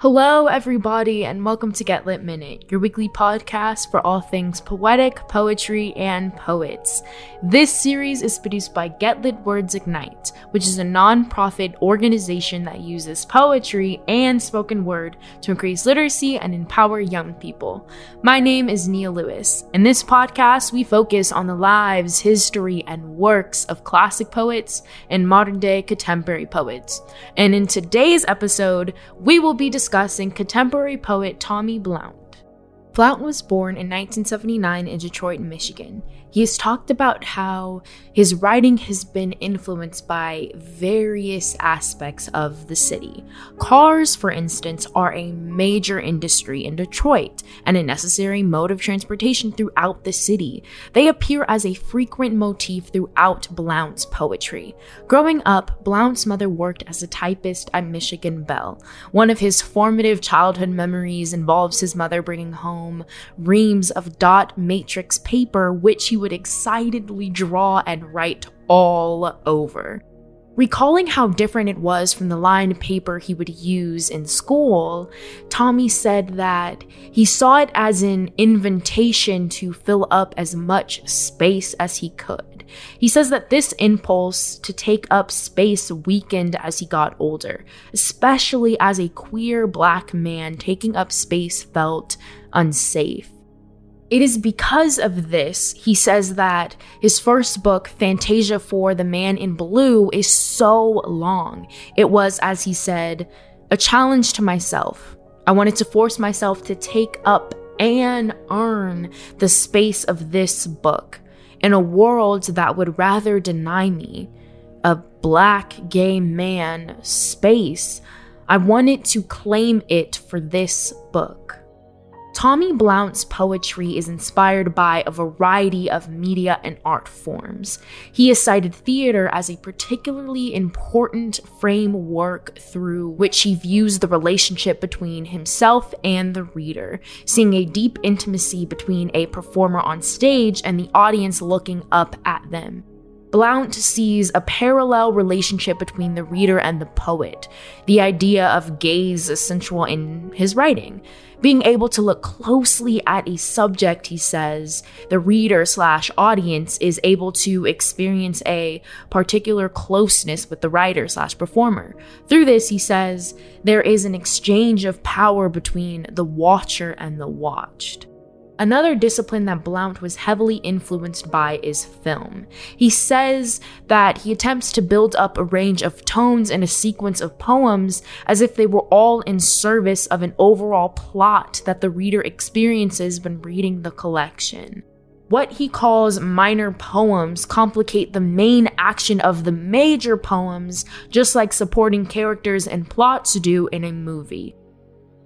Hello, everybody, and welcome to Get Lit Minute, your weekly podcast for all things poetic, poetry, and poets. This series is produced by Get Lit Words Ignite, which is a non-profit organization that uses poetry and spoken word to increase literacy and empower young people. My name is Nia Lewis. In this podcast, we focus on the lives, history, and works of classic poets and modern day contemporary poets. And in today's episode, we will be discussing discussing contemporary poet Tommye Blount. Blount was born in 1979 in Detroit, Michigan. He has talked about how his writing has been influenced by various aspects of the city. Cars, for instance, are a major industry in Detroit and a necessary mode of transportation throughout the city. They appear as a frequent motif throughout Blount's poetry. Growing up, Blount's mother worked as a typist at Michigan Bell. One of his formative childhood memories involves his mother bringing home reams of dot matrix paper, which he would excitedly draw and write all over. Recalling how different it was from the lined paper he would use in school, Tommye said that he saw it as an invitation to fill up as much space as he could. He says that this impulse to take up space weakened as he got older, especially as a queer black man taking up space felt unsafe. It is because of this, he says that his first book, Fantasia for the Man in Blue, is so long. It was, as he said, a challenge to myself. I wanted to force myself to take up and earn the space of this book in a world that would rather deny me, a black gay man, space. I wanted to claim it for this book. Tommye Blount's poetry is inspired by a variety of media and art forms. He has cited theater as a particularly important framework through which he views the relationship between himself and the reader, seeing a deep intimacy between a performer on stage and the audience looking up at them. Blount sees a parallel relationship between the reader and the poet, the idea of gaze essential in his writing. Being able to look closely at a subject, he says, the reader slash audience is able to experience a particular closeness with the writer slash performer. Through this, he says, there is an exchange of power between the watcher and the watched. Another discipline that Blount was heavily influenced by is film. He says that he attempts to build up a range of tones in a sequence of poems as if they were all in service of an overall plot that the reader experiences when reading the collection. What he calls minor poems complicate the main action of the major poems, just like supporting characters and plots do in a movie.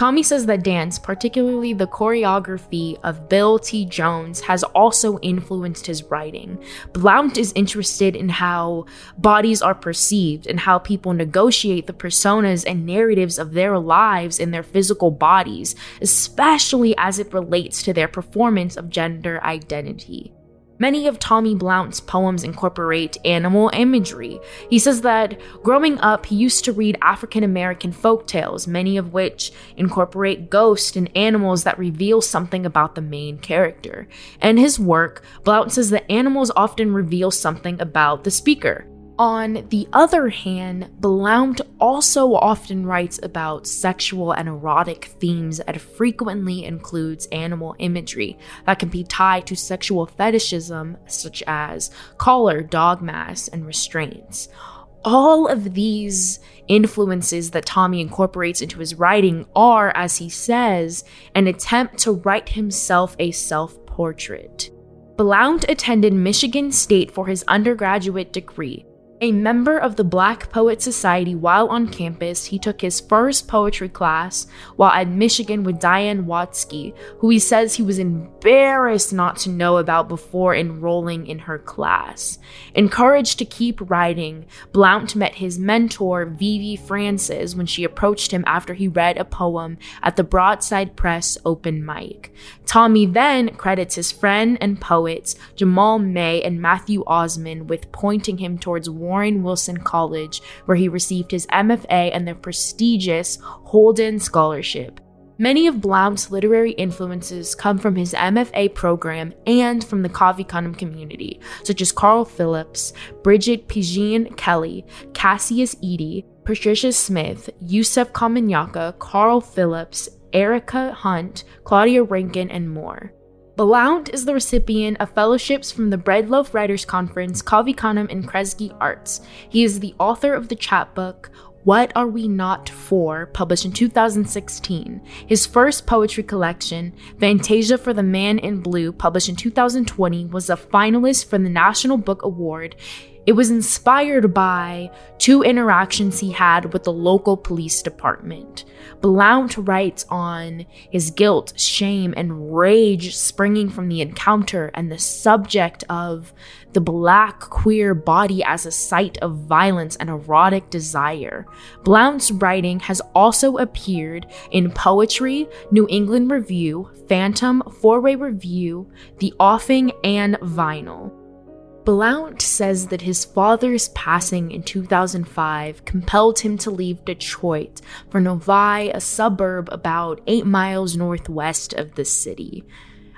Tommye says that dance, particularly the choreography of Bill T. Jones, has also influenced his writing. Blount is interested in how bodies are perceived and how people negotiate the personas and narratives of their lives in their physical bodies, especially as it relates to their performance of gender identity. Many of Tommye Blount's poems incorporate animal imagery. He says that growing up, he used to read African American folk tales, many of which incorporate ghosts and animals that reveal something about the main character. In his work, Blount says that animals often reveal something about the speaker. On the other hand, Blount also often writes about sexual and erotic themes and frequently includes animal imagery that can be tied to sexual fetishism, such as collar, dog masks, and restraints. All of these influences that Tommye incorporates into his writing are, as he says, an attempt to write himself a self portrait. Blount attended Michigan State for his undergraduate degree, a member of the Black Poet Society while on campus, he took his first poetry class while at Michigan with Diane Wakoski, who he says he was embarrassed not to know about before enrolling in her class. Encouraged to keep writing, Blount met his mentor, Vievee Francis, when she approached him after he read a poem at the Broadside Press open mic. Tommye then credits his friend and poets, Jamaal May and Matthew Olzmann, with pointing him towards Warren Wilson College, where he received his MFA and the prestigious Holden Scholarship. Many of Blount's literary influences come from his MFA program and from the Cave Canem community, such as Carl Phillips, Brigit Pegeen Kelly, Cassius Eady, Patricia Smith, Yusef Komunyakaa, Carl Phillips, Erica Hunt, Claudia Rankine, and more. Blount is the recipient of fellowships from the Breadloaf Writers Conference, Covey and Kresge Arts. He is the author of the chapbook what Are We Not For, published in 2016. His first poetry collection, Fantasia for the Man in Blue, published in 2020, was a finalist for the National Book Award. It was inspired by two interactions he had with the local police department. Blount writes on his guilt, shame, and rage springing from the encounter and the subject of the black queer body as a site of violence and erotic desire. Blount's writing has also appeared in Poetry, New England Review, Phantom, Four Way Review, The Offing, and Vinyl. Blount says that his father's passing in 2005 compelled him to leave Detroit for Novi, a suburb about 8 miles northwest of the city.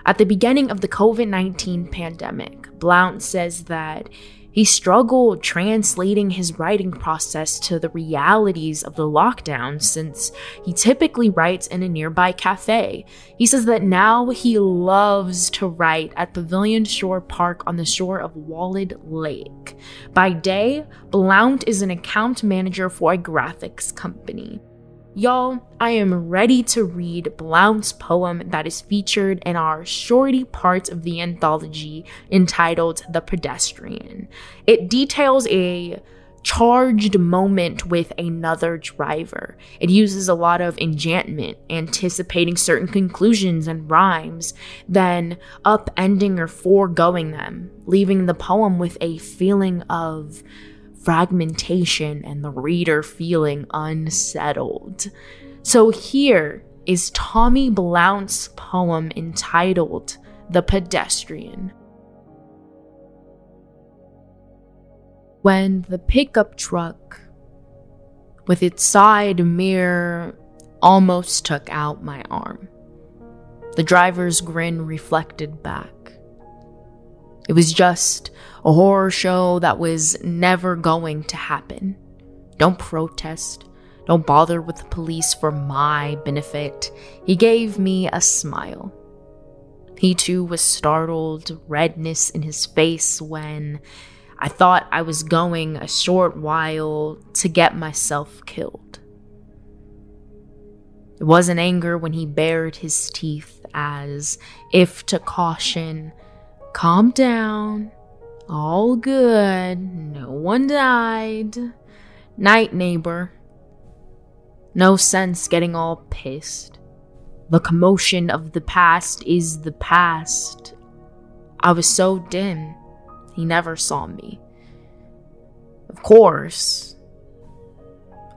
At the beginning of the COVID 19 pandemic, Blount says that he struggled translating his writing process to the realities of the lockdown since he typically writes in a nearby cafe. He says that now he loves to write at Pavilion Shore Park on the shore of Walled Lake. By day, Blount is an account manager for a graphics company. Y'all, I am ready to read Blount's poem that is featured in our shorty part of the anthology entitled The Pedestrian. It details a charged moment with another driver. It uses a lot of enjambment, anticipating certain conclusions and rhymes, then upending or foregoing them, leaving the poem with a feeling of fragmentation and the reader feeling unsettled. So here is Tommye Blount's poem entitled The Pedestrian. When the pickup truck, with its side mirror, almost took out my arm, the driver's grin reflected back. It was just a horror show that was never going to happen. Don't protest. Don't bother with the police for my benefit. He gave me a smile. He too was startled, redness in his face when I thought I was going a short while to get myself killed. It wasn't anger when he bared his teeth as if to caution Calm down. All good. No one died. Night, neighbor. No sense getting all pissed. The commotion of the past is the past. I was so dim, he never saw me. Of course,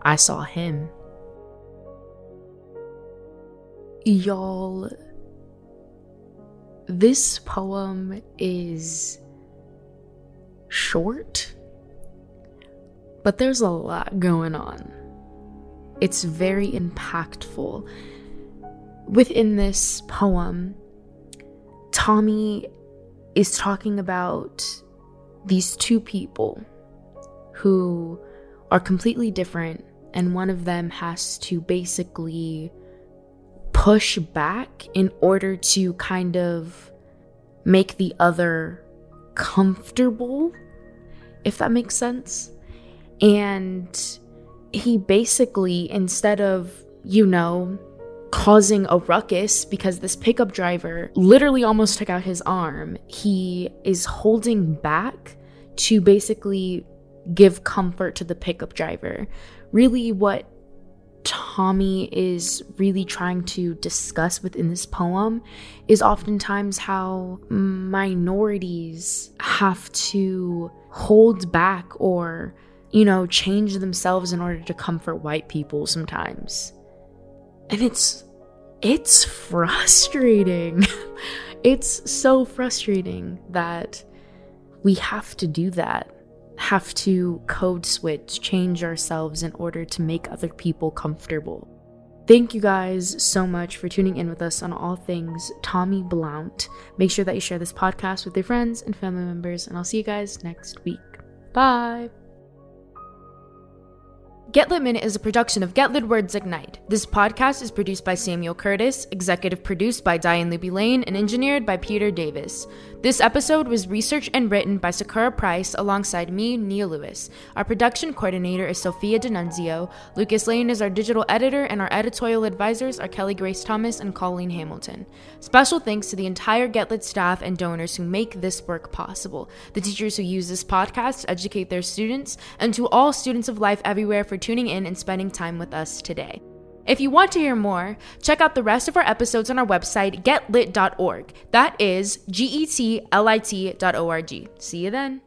I saw him. Y'all this poem is short, but there's a lot going on. It's very impactful. Within this poem, Tommye is talking about these two people who are completely different, and one of them has to basically push back in order to kind of make the other comfortable, if that makes sense. And he basically, instead of, you know, causing a ruckus because this pickup driver literally almost took out his arm, he is holding back to basically give comfort to the pickup driver. Really, what Tommye is really trying to discuss within this poem is oftentimes how minorities have to hold back or, you know, change themselves in order to comfort white people sometimes. And it's it's frustrating. it's so frustrating that we have to do that have to code switch, change ourselves in order to make other people comfortable. Thank you guys so much for tuning in with us on all things Tommye Blount. Make sure that you share this podcast with your friends and family members, and I'll see you guys next week. Bye. Get Lit Minute is a production of Get Lit Words Ignite. This podcast is produced by Samuel Curtis, executive produced by Diane Luby Lane, and engineered by Peter Davis. This episode was researched and written by Sakura Price alongside me, Nia Lewis. Our production coordinator is Sophia D'Annunzio. Lucas Lane is our digital editor, and our editorial advisors are Kelly Grace Thomas and Colleen Hamilton. Special thanks to the entire GetLit staff and donors who make this work possible, the teachers who use this podcast to educate their students, and to all students of life everywhere for tuning in and spending time with us today. If you want to hear more, check out the rest of our episodes on our website, getlit.org. That is G E T L I T.org. See you then.